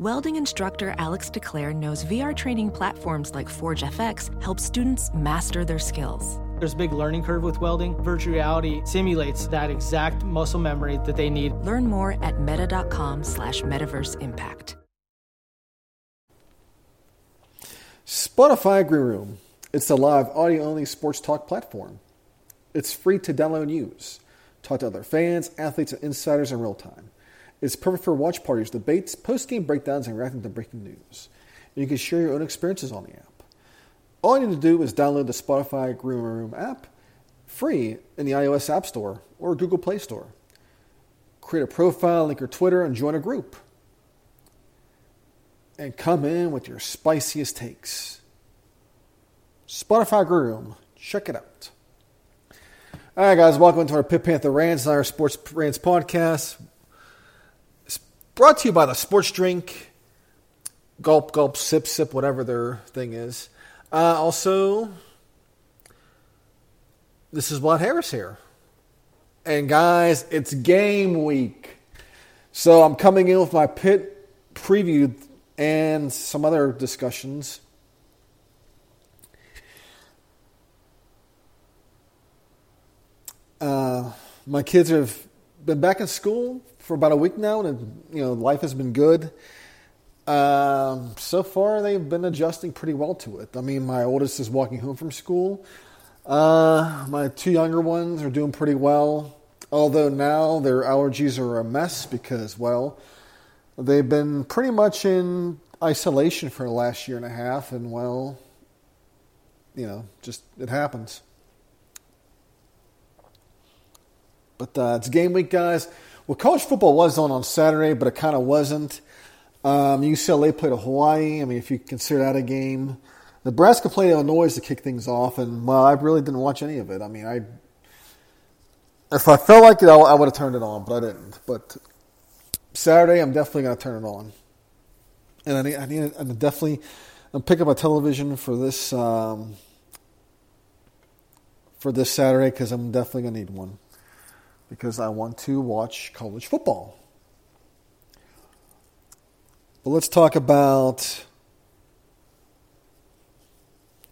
Welding instructor Alex DeClaire knows VR training platforms like Forge FX help students master their skills. There's a big learning curve with welding. Virtual reality simulates that exact muscle memory that they need. Learn more at meta.com slash metaverse impact. Spotify Green Room. It's a live audio-only sports talk platform. It's free to download and use. Talk to other fans, athletes, and insiders in real time. It's perfect for watch parties, debates, post-game breakdowns, and reacting to breaking news. You can share your own experiences on the app. All you need to do is download the Spotify Green Room app free in the iOS App Store or Google Play Store. Create a profile, link your Twitter, and join a group. And come in with your spiciest takes. Spotify Green Room. Check it out. All right, guys, welcome to our Pitt Panther Rants, and our Sports Rants podcast. Brought to you by the Sports Drink, Gulp, Gulp, Sip, Sip, whatever their thing is. Uh, also, this is Vlad Harris here. And guys, it's game week. So I'm coming in with my Pitt preview and some other discussions. Uh, my kids have been back in school for about a week now, and you know life has been good. Um, so far, they've been adjusting pretty well to it. I mean, my oldest is walking home from school. Uh, my two younger ones are doing pretty well, although now their allergies are a mess because, well, they've been pretty much in isolation for the last year and a half, and well, you know, just it happens. But uh, it's game week, guys. Well, college football was on on Saturday, but it kind of wasn't. Um, UCLA played Hawaii. I mean, if you consider that a game, Nebraska played Illinois to kick things off, and well, I really didn't watch any of it. I mean, I if I felt like it, I, I would have turned it on, but I didn't. But Saturday, I'm definitely going to turn it on, and I need, I need, I'm definitely, I'm pick up a television for this um, for this Saturday because I'm definitely going to need one because I want to watch college football. But let's talk about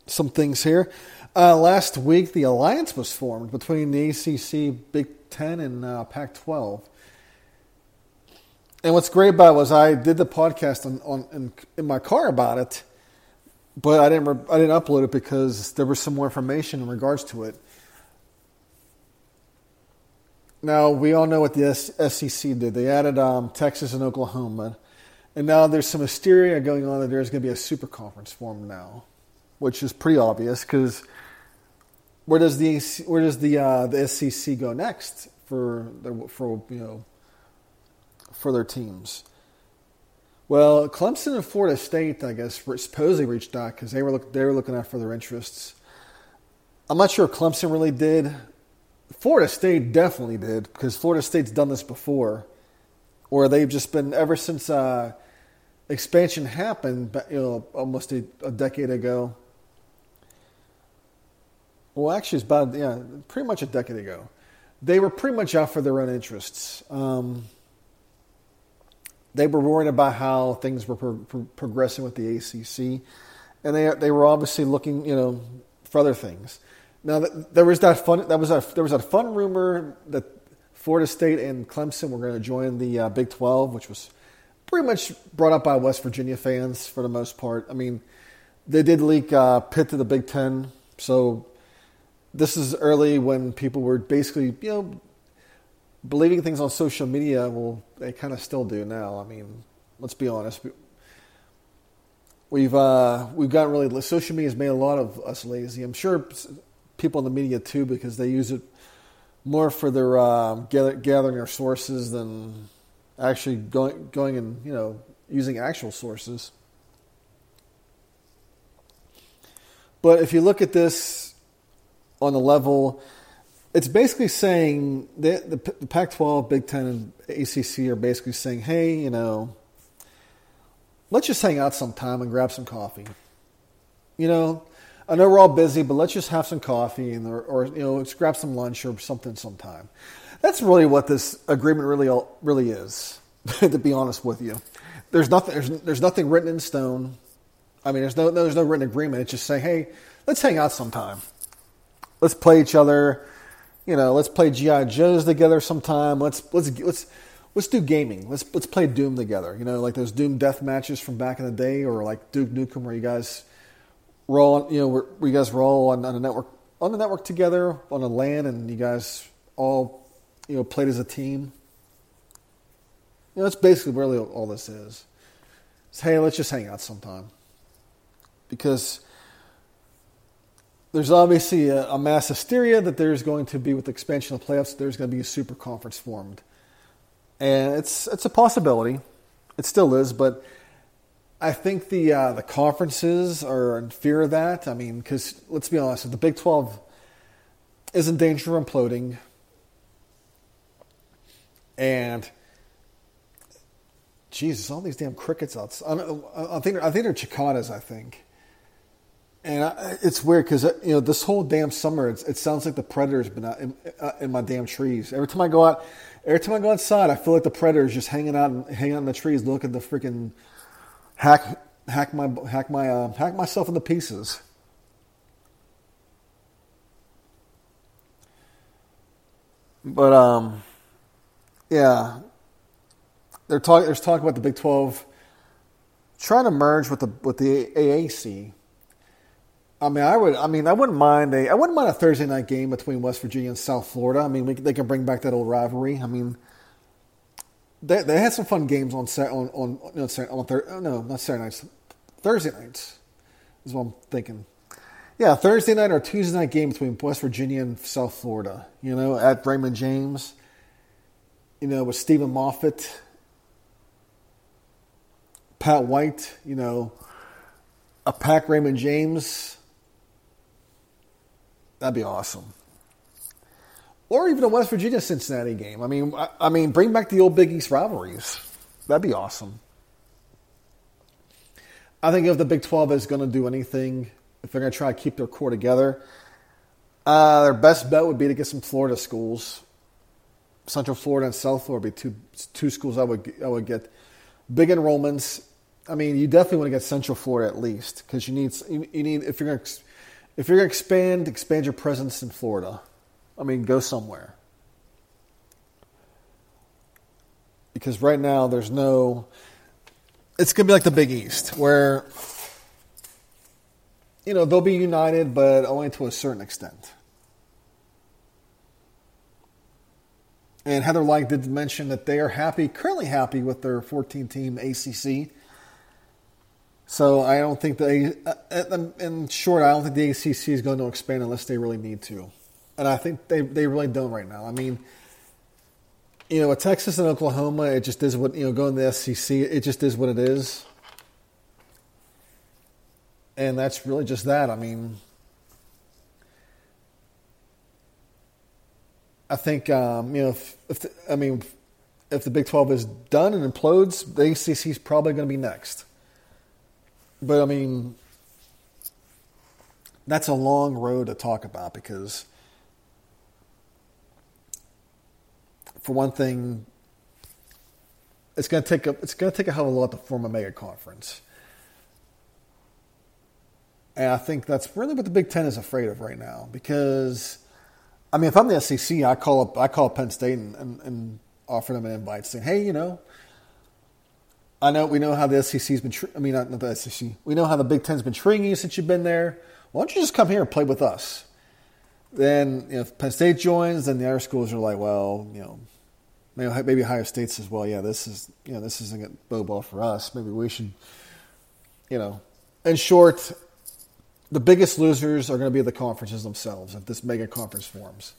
some things here. Uh, last week, the alliance was formed between the ACC, Big Ten, and uh, Pac 12. And what's great about it was I did the podcast on, on in, in, my car about it, but I didn't I didn't upload it because there was some more information in regards to it. Now we all know what the SEC did. They added um, Texas and Oklahoma. And now there's some hysteria going on that there's going to be a super conference formed now, which is pretty obvious because where does the where does the uh, the SEC go next for their, for you know for their teams? Well, Clemson and Florida State, I guess, supposedly reached out because they were look, they were looking out for their interests. I'm not sure Clemson really did. Florida State definitely did because Florida State's done this before, or they've just been ever since uh, expansion happened, you know, almost a, a, decade ago. Well, actually, it's about yeah, pretty much a decade ago. They were pretty much out for their own interests. Um, they were worried about how things were pro- pro- progressing with the ACC, and they they were obviously looking, you know, for other things. Now, there was that fun. That was a there was a fun rumor that Florida State and Clemson were going to join the uh, Big Twelve, which was pretty much brought up by West Virginia fans for the most part. I mean, they did leak uh, Pitt to the Big Ten, so this is early when people were basically, you know, believing things on social media. Well, they kind of still do now. I mean, let's be honest. We've uh, we've gotten really social media has made a lot of us lazy. I'm sure people in the media too because they use it more for their uh, gather, gathering their sources than actually going going and you know using actual sources. But if you look at this on the level, it's basically saying the, the, the Pac-12, Big Ten, and ACC are basically saying, "Hey, you know, let's just hang out sometime and grab some coffee." You know, I know we're all busy, but let's just have some coffee and or, or you know, let's grab some lunch or something sometime. That's really what this agreement really really is, to be honest with you. there's nothing there's, there's nothing written in stone. I mean, there's no there's no written agreement. It's just saying, hey, let's hang out sometime. Let's play each other. You know, let's play GI Joes together sometime. Let's let's let's let's do gaming. Let's let's play Doom together. You know, like those Doom death matches from back in the day, or like Duke Nukem, where you guys roll. You know, where you guys roll on, on a network on the network together on a LAN, and you guys all you know played as a team. You know, that's basically really all this is. It's, hey, let's just hang out sometime. Because there's obviously a, a, mass hysteria that there's going to be with the expansion of playoffs, there's going to be a super conference formed. And it's it's a possibility. It still is, but I think the uh, the conferences are in fear of that. I mean, because let's be honest, if the Big 12 is in danger of imploding, and Jesus, all these damn crickets outside. I, I think I think they're cicadas. I think, and I, it's weird because uh, you know this whole damn summer, it sounds like the predator's been out in, uh, in, my damn trees. Every time I go out, every time I go outside, I feel like the predator's just hanging out hanging out in the trees, looking at the freaking hack hack my hack my uh, hack myself into pieces. But um, yeah, they're talking. There's talk about the Big Twelve trying to merge with the with the AAC. I mean, I would. I mean, I wouldn't mind a. I wouldn't mind a Thursday night game between West Virginia and South Florida. I mean, we, they can bring back that old rivalry. I mean, they they had some fun games on set on on no, on thir- oh, no not Saturday nights, Thursday nights is what I'm thinking. Yeah, Thursday night or Tuesday night game between West Virginia and South Florida. You know, at Raymond James. You know, with Stephen Moffat Pat White, you know, a pack Raymond James. That'd be awesome. Or even a West Virginia Cincinnati game. I mean, I, I mean, bring back the old Big East rivalries. That'd be awesome. I think if the Big 12 is going to do anything, if they're going to try to keep their core together, uh, their best bet would be to get some Florida schools. Central Florida and South Florida would be two two schools I would I would get big enrollments I mean, you definitely want to get Central Florida at least because you need you need if you're going to if you're going to expand expand your presence in Florida. I mean, go somewhere because right now there's no. It's going to be like the Big East where you know they'll be united, but only to a certain extent. And Heather Lyke did mention that they are happy, currently happy with their 14 team ACC so I don't think they, uh, in short, I don't think the ACC is going to expand unless they really need to, and I think they they really don't right now. I mean, you know, with Texas and Oklahoma, it just is what you know. Going to the SEC, it just is what it is, and that's really just that. I mean. I think um, you know if, if the, I mean if the Big Twelve is done and implodes, the ACC is probably going to be next. But I mean, that's a long road to talk about because, for one thing, it's going to take a it's going to take a hell of a lot to form a mega conference. And I think that's really what the Big Ten is afraid of right now. Because, I mean, if I'm the SEC, I call up I call Penn State and, and, and offer them an invite, saying, "Hey, you know, I know we know how the SEC's been. I mean, not, not the SEC. We know how the Big Ten's been treating you since you've been there. Why don't you just come here and play with us? Then, you know, if Penn State joins, then the other schools are like, well, you know, maybe, maybe Ohio State says, well, yeah, this is you know this isn't a bow ball for us. Maybe we should, you know. In short, the biggest losers are going to be the conferences themselves if this mega conference forms.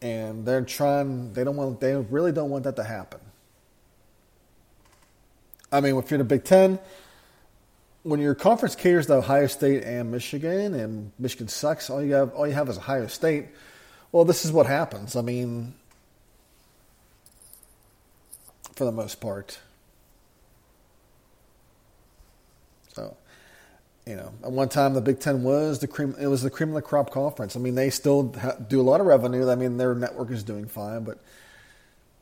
And they're trying. They don't want. They really don't want that to happen. I mean, if you're in the Big Ten, when your conference caters to Ohio State and Michigan, and Michigan sucks, all you have all you have is Ohio State. Well, this is what happens. I mean, for the most part. So, you know, at one time the Big Ten was the cream. It was the cream of the crop conference. I mean, they still do a lot of revenue. I mean, their network is doing fine, but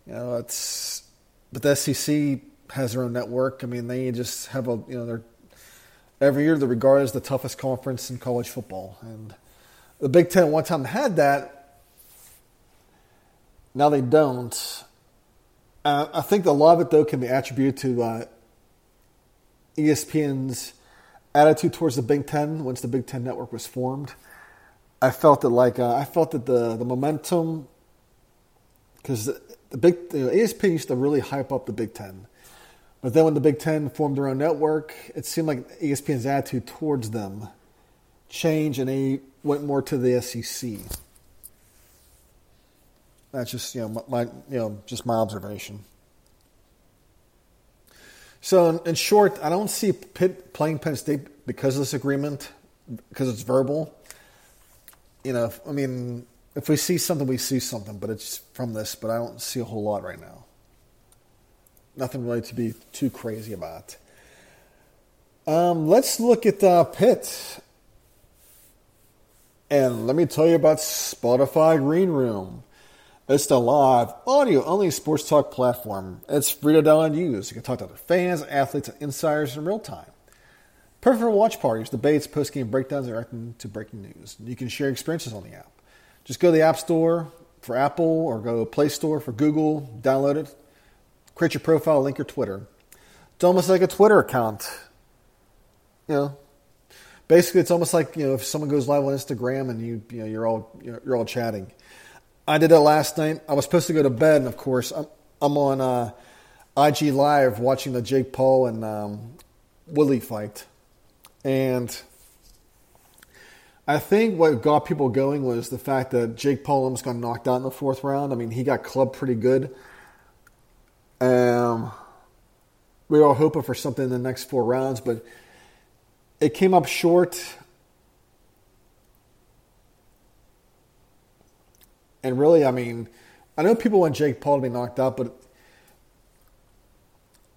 you know, it's but the SEC has their own network. I mean, they just have a you know they're every year they're regarded as the toughest conference in college football, and the Big Ten one time had that. Now they don't. Uh, I think a lot of it though can be attributed to uh, ESPN's attitude towards the Big Ten once the Big Ten network was formed. I felt that like uh, I felt that the the momentum because the, the, big you know, ESPN used to really hype up the Big Ten, but then when the Big Ten formed their own network, it seemed like ESPN's attitude towards them changed, and they went more to the SEC. That's just you know my you know just my observation. So in, short, I don't see Pitt playing Penn State because of this agreement, because it's verbal. You know, I mean, if we see something, we see something, but it's from this. But I don't see a whole lot right now. Nothing really to be too crazy about. Um, let's look at uh, Pitt. And let me tell you about Spotify Green Room. It's the live, audio only sports talk platform. It's free to download and use. You can talk to other fans, athletes, and insiders in real time. Perfect for watch parties, debates, post game breakdowns, and reacting to breaking news. You can share experiences on the app. Just go to the App Store for Apple or go to Play Store for Google, download it, create your profile, link your Twitter. It's almost like a Twitter account. You know, basically, it's almost like you know if someone goes live on Instagram and you you know you're all you're all chatting. I did it last night. I was supposed to go to bed, and of course, I'm, I'm on uh, IG Live watching the Jake Paul and um, fight. And I think what got people going was the fact that Jake Paul almost got knocked out in the fourth round. I mean, he got clubbed pretty good. Um, we were all hoping for something in the next four rounds, but it came up short. And really, I mean, I know people want Jake Paul to be knocked out, but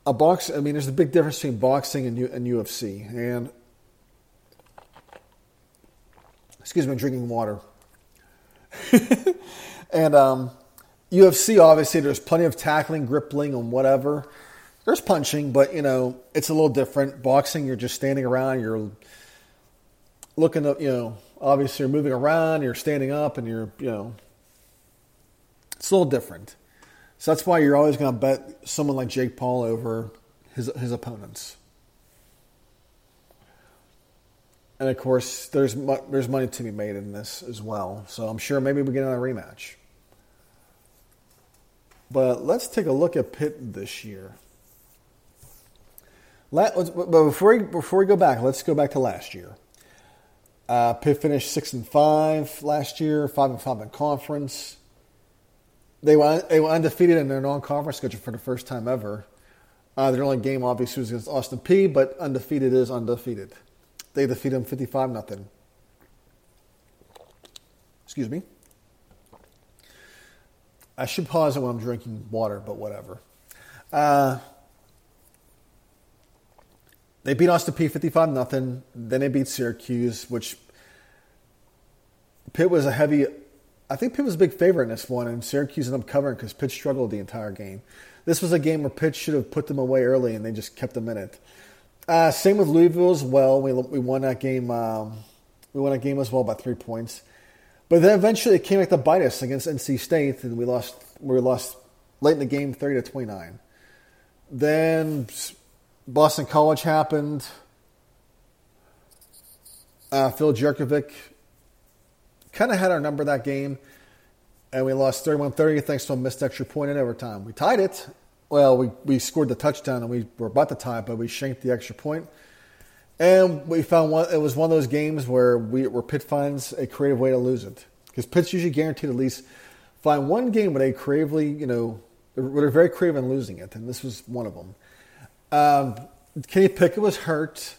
a box. I mean, there's a big difference between boxing and, U, and UFC. And excuse me, drinking water. and um, UFC, obviously, there's plenty of tackling, gripping, and whatever. There's punching, but you know, it's a little different. Boxing, you're just standing around. You're looking up. You know, obviously, you're moving around. You're standing up, and you're you know it's a little different. So that's why you're always going to bet someone like Jake Paul over his his opponents. And of course, there's there's money to be made in this as well. So I'm sure maybe we get another rematch. But let's take a look at Pitt this year. Let, but before we, before we go back, let's go back to last year. Uh, Pitt finished six and five last year, five and five in conference. They were, they were undefeated in their non-conference schedule for the first time ever. Uh, their only game, obviously, was against Austin Peay, but undefeated is undefeated. They defeated them 55 nothing. Excuse me. I should pause it when I'm drinking water, but whatever. Uh, they beat Austin Peay 55 nothing. Then they beat Syracuse, which Pitt was a heavy I think Pitt was a big favorite in this one, and Syracuse ended up covering because Pitt struggled the entire game. This was a game where Pitt should have put them away early, and they just kept them in it. Uh, same with Louisville as well. We, we won that game. Um, we won that game as well by three points. But then eventually it came back to bite us against NC State, and we lost. We lost late in the game, thirty to twenty nine. Then Boston College happened. Uh, Phil Jurkovec kind of had our number that game, and we lost 31 30 thanks to a missed extra point in overtime. We tied it. Well, we, we scored the touchdown and we were about to tie, but we shanked the extra point. And we found one, it was one of those games where we where Pitt finds a creative way to lose it. Because Pitt's usually guaranteed at least find one game where they creatively, you know, they're very creative in losing it, and this was one of them. Um, Kenny Pickett was hurt.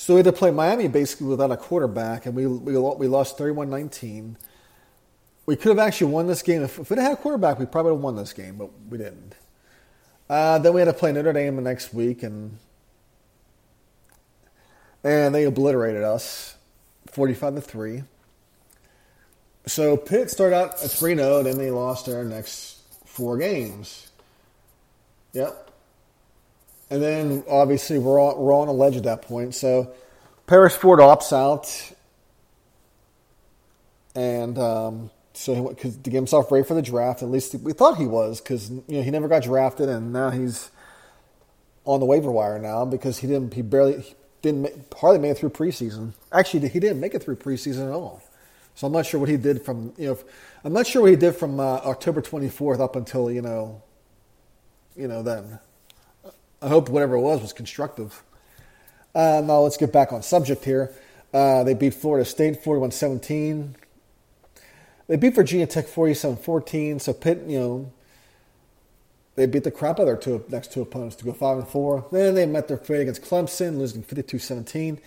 So we had to play Miami basically without a quarterback, and we we, we lost 31 19. We could have actually won this game. If, if we had a quarterback, we probably would have won this game, but we didn't. Uh, then we had to play Notre Dame the next week, and and they obliterated us 45 to 3. So Pitt started out at 3 0, then they lost their next four games. Yep. And then obviously we're on, we're on a ledge at that point. So Paris Ford opts out, and um, so he went, to get himself ready for the draft. At least we thought he was, because you know he never got drafted, and now he's on the waiver wire now because he didn't he barely he didn't make, hardly made it through preseason. Actually, he didn't make it through preseason at all. So I'm not sure what he did from you know I'm not sure what he did from uh, October 24th up until you know you know then. I hope whatever it was was constructive. Uh, now let's get back on subject here. Uh, they beat Florida State 41-17. They beat Virginia Tech 47-14. So Pitt, you know, they beat the crap out of their two next two opponents to go five and four. Then they met their fate against Clemson, losing 52-17.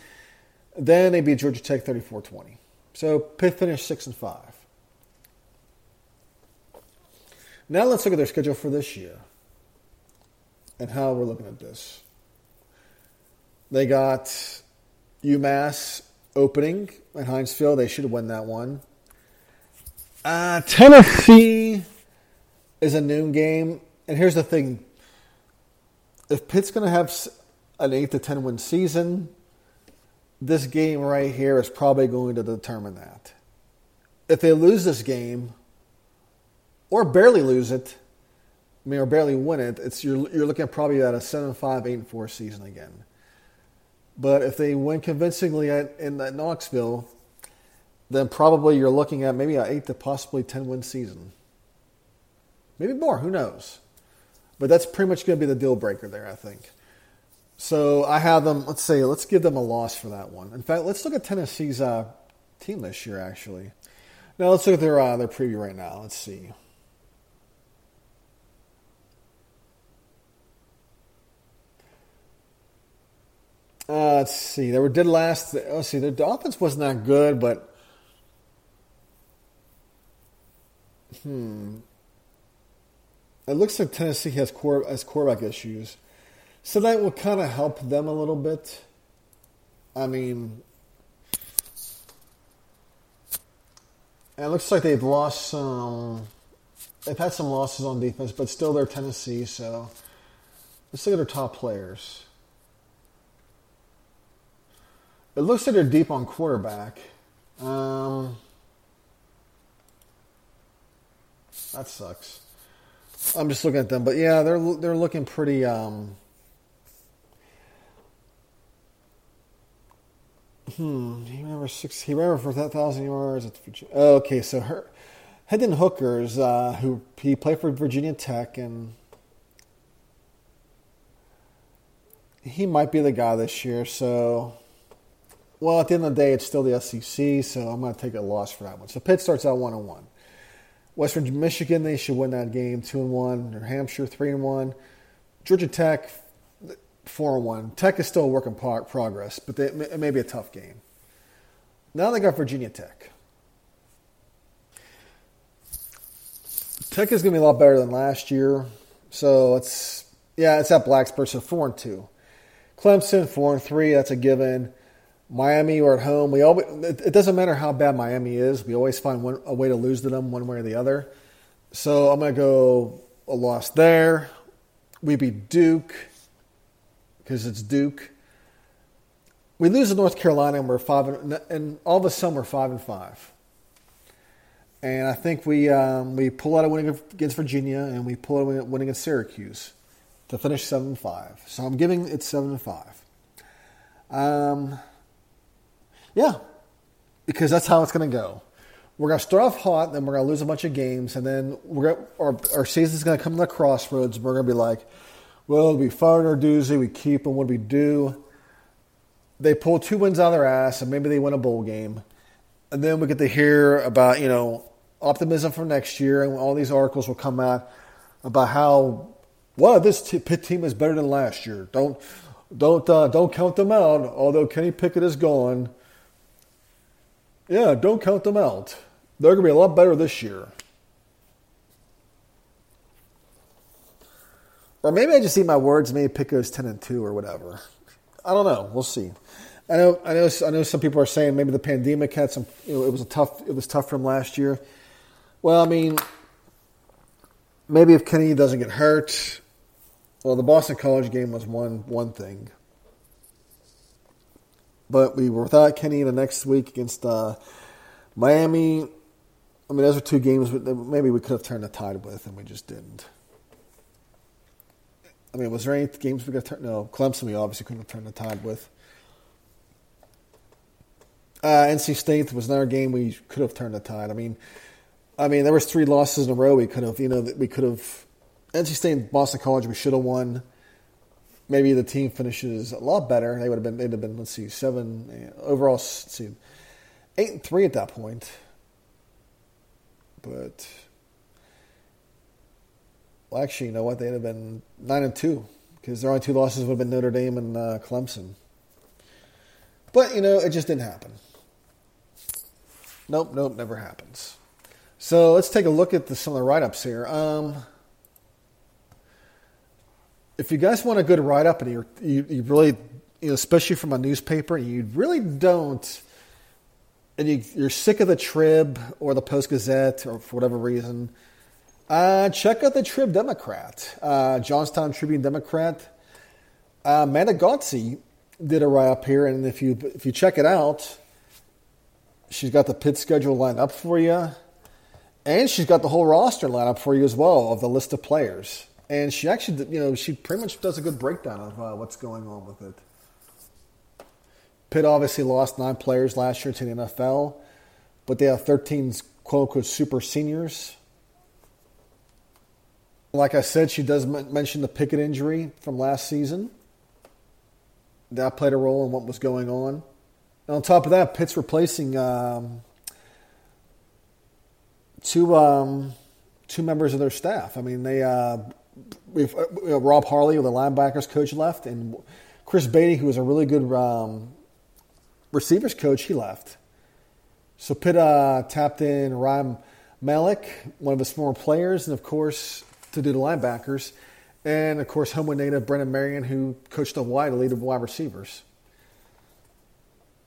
Then they beat Georgia Tech 34-20. So Pitt finished six and five. Now let's look at their schedule for this year and how we're looking at this. They got UMass opening at Field. They should won that one. Uh, Tennessee is a noon game. And here's the thing if Pitt's going to have an 8 to 10 win season, this game right here is probably going to determine that. If they lose this game, or barely lose it, I mean, or barely win it, it's you're you're looking at probably at a 7-5, 8-4 season again. But if they win convincingly at, in that Knoxville, then probably you're looking at maybe an 8 to possibly 10 win season. Maybe more, who knows? But that's pretty much going to be the deal breaker there, I think. So I have them, let's say, let's give them a loss for that one. In fact, let's look at Tennessee's uh, team this year, actually. Now let's look at their, uh, their preview right now. Let's see. Uh, let's see. They were dead last. Let's see. Their offense wasn't that good, but hmm. It looks like Tennessee has core has quarterback issues, so that will kind of help them a little bit. I mean, it looks like they've lost some. They've had some losses on defense, but still they're Tennessee. So let's look at their top players. It looks like they're deep on quarterback. Um, that sucks. I'm just looking at them, but yeah, they're they're looking pretty. Um, hmm. He ran remember six. He remember for that thousand yards. Oh, okay, so her Hendon Hooker's uh, who he played for Virginia Tech and. He might be the guy this year, so well, at the end of the day, it's still the SEC, so I'm going to take a loss for that one. So Pitt starts out one and one. Western Michigan, they should win that game two and one. New Hampshire three and one. Georgia Tech four and one. Tech is still a work in progress, but they, it may be a tough game. Now they got Virginia Tech. Tech is going to be a lot better than last year, so it's yeah, it's at Blacksburg, so four and two. Clemson four and three, that's a given. Miami or at home, we always it doesn't matter how bad Miami is. We always find one, a way to lose to them one way or the other. So I'm going to go a loss there. We beat Duke because it's Duke. We lose to North Carolina and we're five and, and all of a sudden we're five and five. And I think we um, we pull out a win against Virginia and we pull out a win against Syracuse to finish seven and five. So I'm giving it seven and five. Um, yeah, because that's how it's going to go. We're going to start off hot, then we're going to lose a bunch of games, and then we're gonna, our, our season's going to come to the crossroads. And We're going to be like, well, we fired Narduzzi, we keep them, what do we do? They pull two wins out of their ass, and maybe they win a bowl game. And then we get to hear about, you know, optimism for next year, and all these articles will come out about how, well, this t- Pitt team is better than last year. Don't don't uh, don't count them out. Although Kenny Pickett is gone, yeah, don't count them out. They're going to be a lot better this year. Or maybe I just eat my words. Maybe pick goes ten and two or whatever. I don't know. We'll see. I know. I know. I know. Some people are saying maybe the pandemic had some. You know, it was a tough. It was tough from last year. Well, I mean, maybe if Kenny doesn't get hurt, Well, the Boston College game was one one thing, but we were without Kenny the next week against uh, Miami. I mean, those are two games that maybe we could have turned the tide with, and we just didn't. I mean, was there any games we could turn? No, Clemson we obviously couldn't have turned the tide with. Uh, NC State was another game we could have turned the tide. I mean, I mean, there was three losses in a row. We could have, you know, we could have. NC State Boston College, we should have won. Maybe the team finishes a lot better. They would have been. They'd have been. Let's see, seven overall. Let's see, eight and three at that point. But well, actually, you know what? They'd have been nine and two because their only two losses would have been Notre Dame and uh, Clemson. But you know, it just didn't happen. Nope, nope, never happens. So let's take a look at the, some of the write ups here. Um, if you guys want a good write up and you you really, you know, especially from a newspaper, and you really don't, and you, you're sick of the Trib or the Post Gazette or for whatever reason, uh, check out the Trib Democrat, uh, Johnstown Tribune Democrat. Uh, did a write up here, and if you if you check it out, she's got the Pitt schedule lined up for you, and she's got the whole roster lined up for you as well of the list of players. And she actually, you know, she pretty much does a good breakdown of uh, what's going on with it. Pitt obviously lost nine players last year to the NFL, but they have 13 quote unquote super seniors. Like I said, she does mention the Pickett injury from last season that played a role in what was going on. And on top of that, Pitt's replacing um, two um, two members of their staff. I mean, they uh, we've uh, Rob Harley, the linebackers coach, left, and Chris Beatty, who was a really good um, receivers coach, he left. So Pitt uh, tapped in Ryan Manalac, one of his former players, and of course to do the linebackers. And of course, Homewood native Brennan Marion, who coached Hawaii the lead of wide receivers.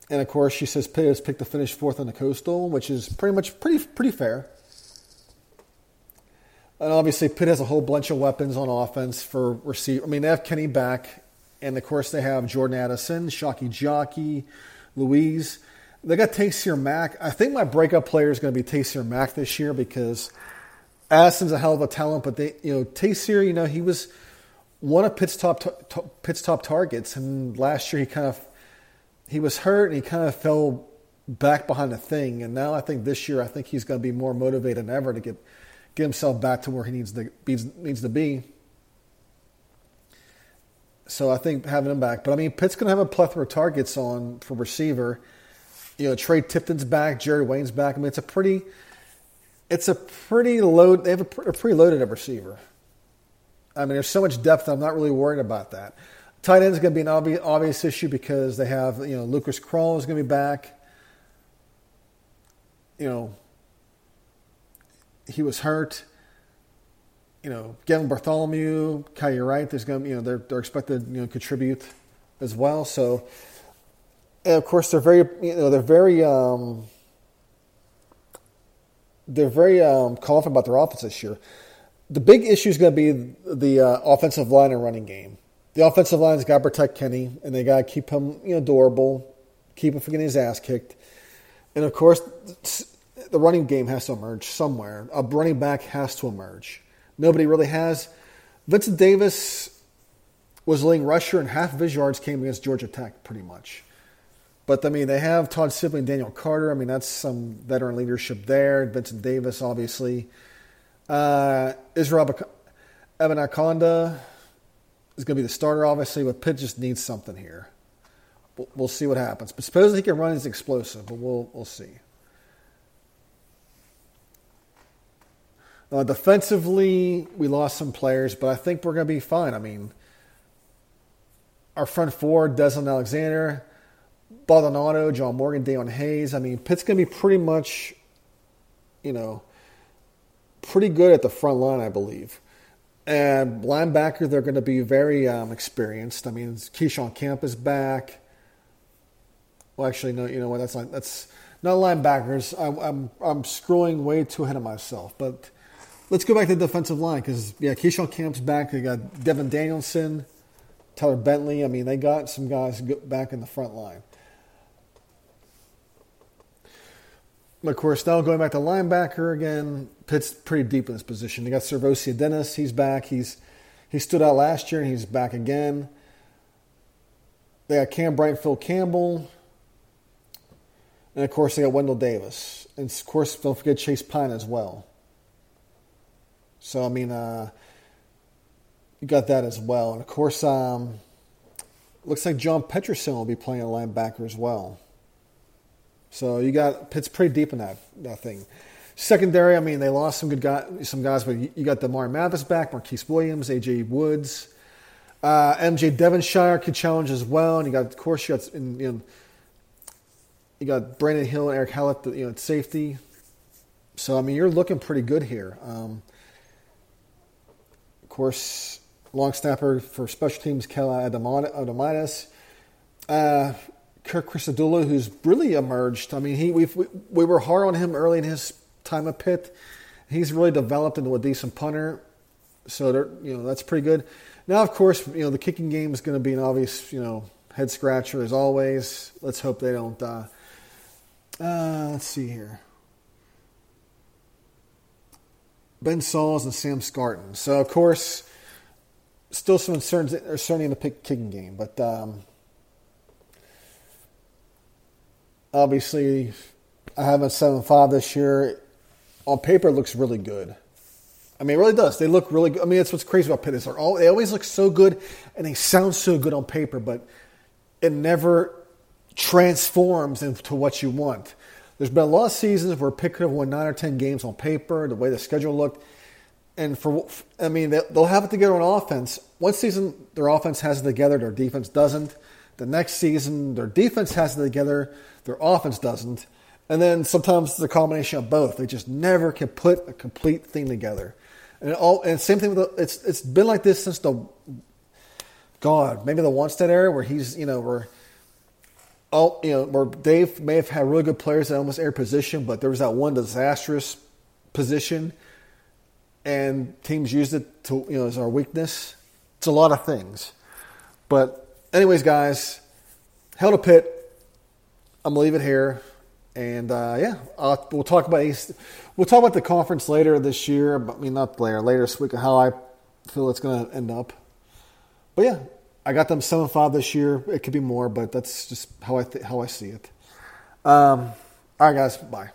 And of course, she says Pitt has picked to finish fourth on the coastal, which is pretty much pretty pretty fair. And obviously, Pitt has a whole bunch of weapons on offense for receive. I mean, they have Kenny back, and of course, they have Jordan Addison, Shocky Jacques, Louis. They got Taysir Mack. I think my breakup player is going to be Taysir Mack this year because Addison's a hell of a talent, but they, you know, Taysir, you know, he was one of Pitt's top t- Pitt's top targets, and last year he kind of he was hurt and he kind of fell back behind the thing, and now I think this year I think he's going to be more motivated than ever to get get himself back to where he needs to needs, to be. So I think having him back, but I mean Pitt's going to have a plethora of targets on for receiver. You know, Tre Tipton's back, Jared Wayne's back. I mean, it's a pretty it's a pretty load. They have a, a pretty loaded receiver. I mean, there's so much depth. I'm not really worried about that. Tight end is going to be an obvious, obvious issue because they have you know Lucas Krull is going to be back. You know, he was hurt. You know, Gavin Bartholomew, Kyle Wright. There's going to you know they're they're expected you know contribute as well. So, and of course, they're very you know they're very. Um, they're very um, confident about their offense this year. The big issue is going to be the uh, offensive line and running game. The offensive line's got to protect Kenny, and they got to keep him, you know, durable, keep him from getting his ass kicked, and of course, the running game has to emerge somewhere. A running back has to emerge. Nobody really has. Vincent Davis was leading rusher, and half of his yards came against Georgia Tech, pretty much. But I mean, they have Todd Sibley and Daniel Carter. I mean, that's some veteran leadership there. Vincent Davis, obviously. Uh, Israel Abanikanda is going to be the starter, obviously, but Pitt just needs something here. We'll, we'll see what happens. But supposedly he can run, he's explosive, but we'll, we'll see. Uh, defensively, we lost some players, but I think we're going to be fine. I mean, our front four, Deslin Alexandre, Baldonado, John Morgan, Dayon Hayes. I mean, Pitt's going to be pretty much, you know, pretty good at the front line, I believe. And linebacker, they're going to be very um, experienced. I mean, Keyshon Camp is back. Well, actually, no. You know what? That's not that's not linebackers. I, I'm I'm scrolling way too ahead of myself. But let's go back to the defensive line because yeah, Keyshon Camp's back. They got Devin Danielson, Tyler Bentley. I mean, they got some guys back in the front line. Of course, now going back to linebacker again, Pitt's pretty deep in this position. They got SirVocea Dennis. He's back. He's he stood out last year and he's back again. They got Cam Bright, Phil Campbell. And of course, they got Wendell Davis. And of course, don't forget Chase Pine as well. So, I mean, uh, you got that as well. And of course, um, looks like John Petrishen will be playing a linebacker as well. So you got Pitt's pretty deep in that that thing. Secondary, I mean, they lost some good guys, some guys, but you got Damarri Mathis back, Marquis Williams, AJ Woods, uh, MJ Devonshire could challenge as well, and you got, of course, you got you know, you got Brandon Hill and Erick Hallett, you know, at safety. So I mean, you're looking pretty good here. Um, course, long snapper for special teams, Cal Adomitis. Uh, Kirk Christodoulou, who's really emerged. I mean, he we we were hard on him early in his time at Pitt. He's really developed into a decent punter, so you know that's pretty good. Now, of course, you know the kicking game is going to be an obvious you know head scratcher as always. Let's hope they don't. Uh, uh, let's see here. Ben Sauls and Sam Scarton. So of course, still some uncertainty in the pick kicking game, but. Um, Obviously, I have a 7 5 this year. On paper, it looks really good. I mean, it really does. They look really good. I mean, that's what's crazy about Pitt is they're all, they always look so good and they sound so good on paper, but it never transforms into what you want. There's been a lot of seasons where Pitt could have won nine or ten games on paper, the way the schedule looked. And for, I mean, they'll have it together on offense. One season, their offense has it together, their defense doesn't. The next season, their defense has it together, their offense doesn't. And then sometimes it's a combination of both. They just never can put a complete thing together. And all and same thing with the, it's it's been like this since the God maybe the Wannstedt era where he's you know where all you know where Dave may have had really good players at almost every position, but there was that one disastrous position, and teams used it to you know as our weakness. It's a lot of things, but anyways, guys, held a Pitt. I'm gonna leave it here, and uh, yeah, I'll, we'll talk about we'll talk about the conference later this year. I mean, not later, later this week, how I feel it's gonna end up. But yeah, I got them seven five this year. It could be more, but that's just how I th- how I see it. Um, all right, guys, bye.